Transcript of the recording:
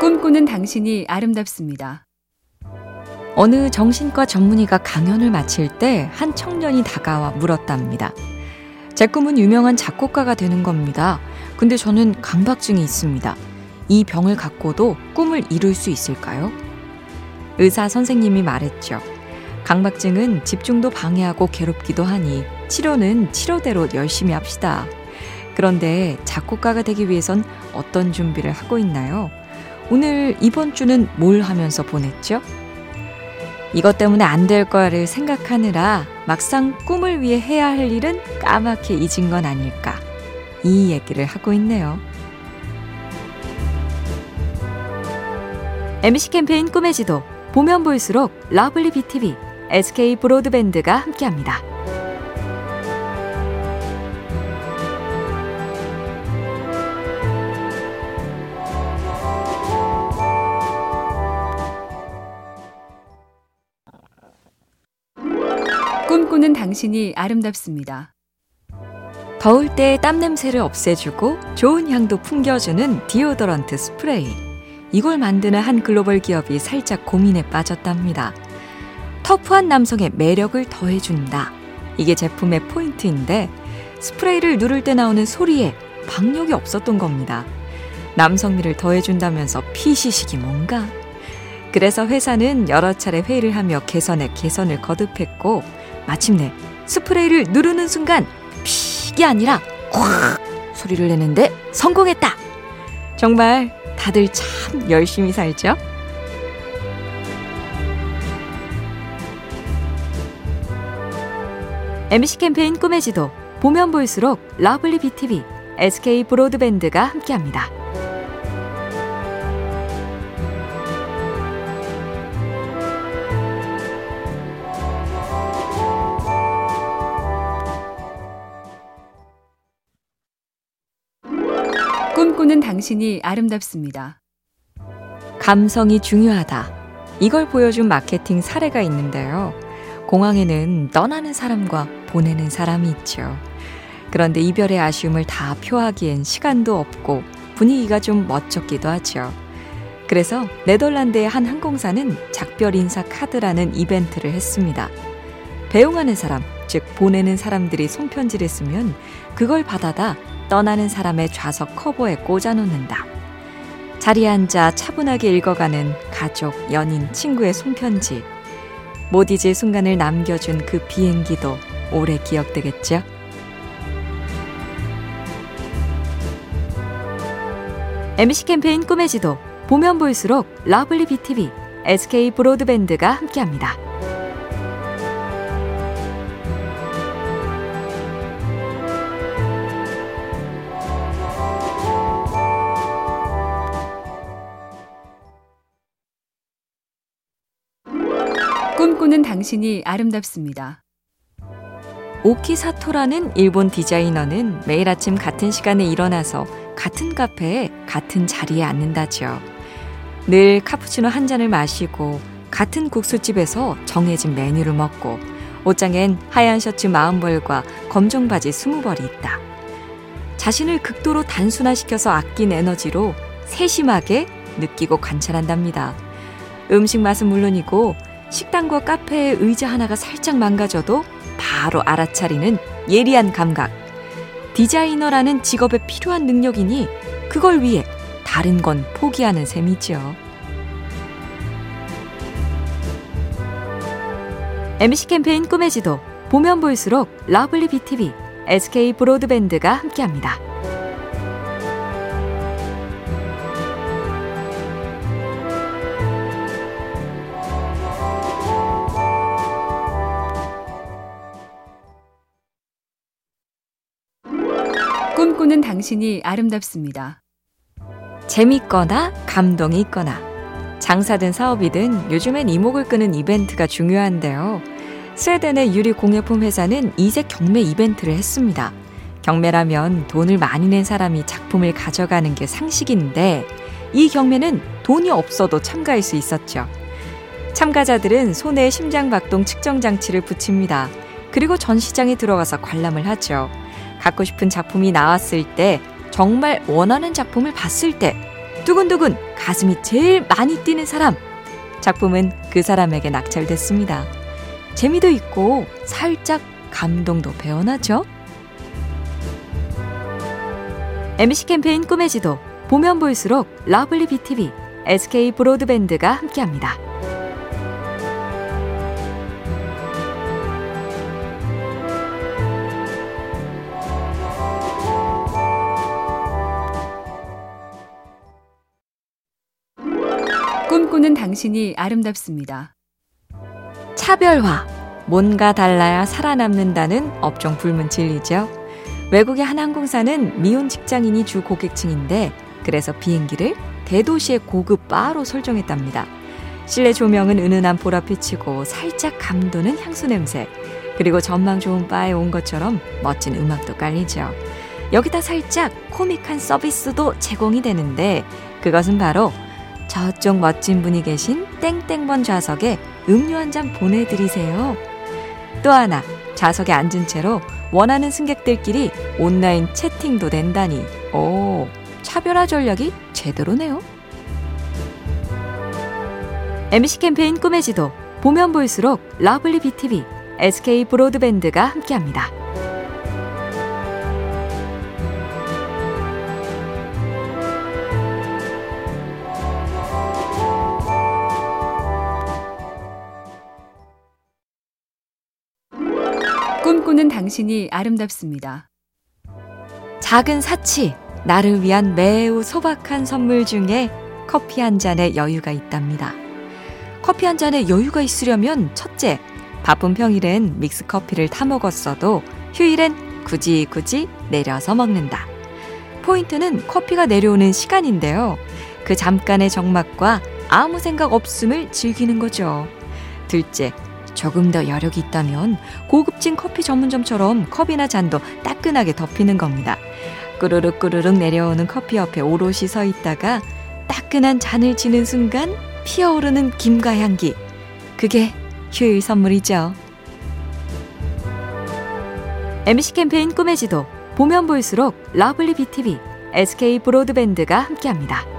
꿈꾸는 당신이 아름답습니다. 어느 정신과 전문의가 강연을 마칠 때 한 청년이 다가와 물었답니다. 제 꿈은 유명한 작곡가가 되는 겁니다. 근데 저는 강박증이 있습니다. 이 병을 갖고도 꿈을 이룰 수 있을까요? 의사 선생님이 말했죠. 강박증은 집중도 방해하고 괴롭기도 하니 치료는 치료대로 열심히 합시다. 그런데 작곡가가 되기 위해선 어떤 준비를 하고 있나요? 오늘 이번 주는 뭘 하면서 보냈죠? 이것 때문에 안 될 거를 생각하느라 막상 꿈을 위해 해야 할 일은 까맣게 잊은 건 아닐까. 이 얘기를 하고 있네요. MBC 캠페인 꿈의 지도 보면 볼수록 러블리 BTV, SK 브로드밴드가 함께합니다. 당신이 아름답습니다. 더울 때 땀 냄새를 없애주고 좋은 향도 풍겨주는 디오더런트 스프레이. 이걸 만드는 한 글로벌 기업이 살짝 고민에 빠졌답니다. 터프한 남성의 매력을 더해준다. 이게 제품의 포인트인데 스프레이를 누를 때 나오는 소리에 박력이 없었던 겁니다. 남성미를 더해준다면서 피시식이 뭔가? 그래서 회사는 여러 차례 회의를 하며 개선에 개선을 거듭했고 마침내 스프레이를 누르는 순간 픽이 아니라 콱 소리를 내는데 성공했다. 정말 다들 참 열심히 살죠? MBC 캠페인 꿈의 지도 보면 볼수록 러블리 BTV, SK 브로드밴드가 함께합니다. 꿈꾸는 당신이 아름답습니다. 감성이 중요하다. 이걸 보여준 마케팅 사례가 있는데요. 공항에는 떠나는 사람과 보내는 사람이 있죠. 그런데 이별의 아쉬움을 다 표하기엔 시간도 없고 분위기가 좀 멋쩍기도 하죠. 그래서 네덜란드의 한 항공사는 작별 인사 카드라는 이벤트를 했습니다. 배웅하는 사람, 즉 보내는 사람들이 손편지를 쓰면 그걸 받아다 떠나는 사람의 좌석 커버에 꽂아놓는다. 자리에 앉아 차분하게 읽어가는 가족, 연인, 친구의 손편지. 못 잊을 순간을 남겨준 그 비행기도 오래 기억되겠죠? MC 캠페인 꿈의 지도 보면 볼수록 lovely BTV, SK 브로드밴드가 함께합니다. 당신이 아름답습니다. 오키사토라는 일본 디자이너는 매일 아침 같은 시간에 일어나서 같은 카페에 같은 자리에 앉는다죠. 늘 카푸치노 한 잔을 마시고 같은 국수집에서 정해진 메뉴를 먹고 옷장엔 하얀 셔츠 40벌과 검정 바지 20벌이 있다. 자신을 극도로 단순화시켜서 아낀 에너지로 세심하게 느끼고 관찰한답니다. 음식 맛은 물론이고 식당과 카페의 의자 하나가 살짝 망가져도 바로 알아차리는 예리한 감각. 디자이너라는 직업에 필요한 능력이니 그걸 위해 다른 건 포기하는 셈이죠. MC 캠페인 꿈의 지도 보면 볼수록 lovely BTV, SK 브로드밴드가 함께합니다. 꿈꾸는 당신이 아름답습니다. 재밌거나 감동이 있거나 장사든 사업이든 요즘엔 이목을 끄는 이벤트가 중요한데요. 스웨덴의 유리 공예품 회사는 이색 경매 이벤트를 했습니다. 경매라면 돈을 많이 낸 사람이 작품을 가져가는 게 상식인데 이 경매는 돈이 없어도 참가할 수 있었죠. 참가자들은 손에 심장박동 측정 장치를 붙입니다. 그리고 전시장에 들어가서 관람을 하죠. 갖고 싶은 작품이 나왔을 때 정말 원하는 작품을 봤을 때 두근두근 가슴이 제일 많이 뛰는 사람. 작품은 그 사람에게 낙찰됐습니다. 재미도 있고 살짝 감동도 배어나죠? MC 캠페인 꿈의 지도 보면 볼수록 lovely BTV, SK 브로드밴드가 함께합니다. 꿈꾸는 당신이 아름답습니다. 차별화. 뭔가 달라야 살아남는다는 업종 불문 진리죠. 외국의 한 항공사는 미혼 직장인이 주 고객층인데 그래서 비행기를 대도시의 고급 바로 설정했답니다. 실내 조명은 은은한 보랏빛이고 살짝 감도는 향수 냄새 그리고 전망 좋은 바에 온 것처럼 멋진 음악도 깔리죠. 여기다 살짝 코믹한 서비스도 제공이 되는데 그것은 바로 저쪽 멋진 분이 계신 땡땡번 좌석에 음료 한 잔 보내드리세요. 또 하나, 좌석에 앉은 채로 원하는 승객들끼리 온라인 채팅도 된다니. 오, 차별화 전략이 제대로네요. MC 캠페인 꿈의 지도, 보면 볼수록 lovely BTV, SK 브로드밴드가 함께합니다. 꿈꾸는 당신이 아름답습니다. 작은 사치, 나를 위한 매우 소박한 선물 중에 커피 한 잔에 여유가 있답니다. 커피 한 잔에 여유가 있으려면 첫째, 바쁜 평일엔 믹스 커피를 타 먹었어도 휴일엔 굳이 굳이 내려서 먹는다. 포인트는 커피가 내려오는 시간인데요. 그 잠깐의 정막과 아무 생각 없음을 즐기는 거죠. 둘째, 조금 더 여력이 있다면 고급진 커피 전문점처럼 컵이나 잔도 따끈하게 덥히는 겁니다. 꾸르륵 꾸르륵 내려오는 커피 옆에 오롯이 서 있다가 따끈한 잔을 쥐는 순간 피어오르는 김과 향기. 그게 휴일 선물이죠. MC 캠페인 꿈의 지도 보면 볼수록 lovely BTV, SK 브로드밴드가 함께합니다.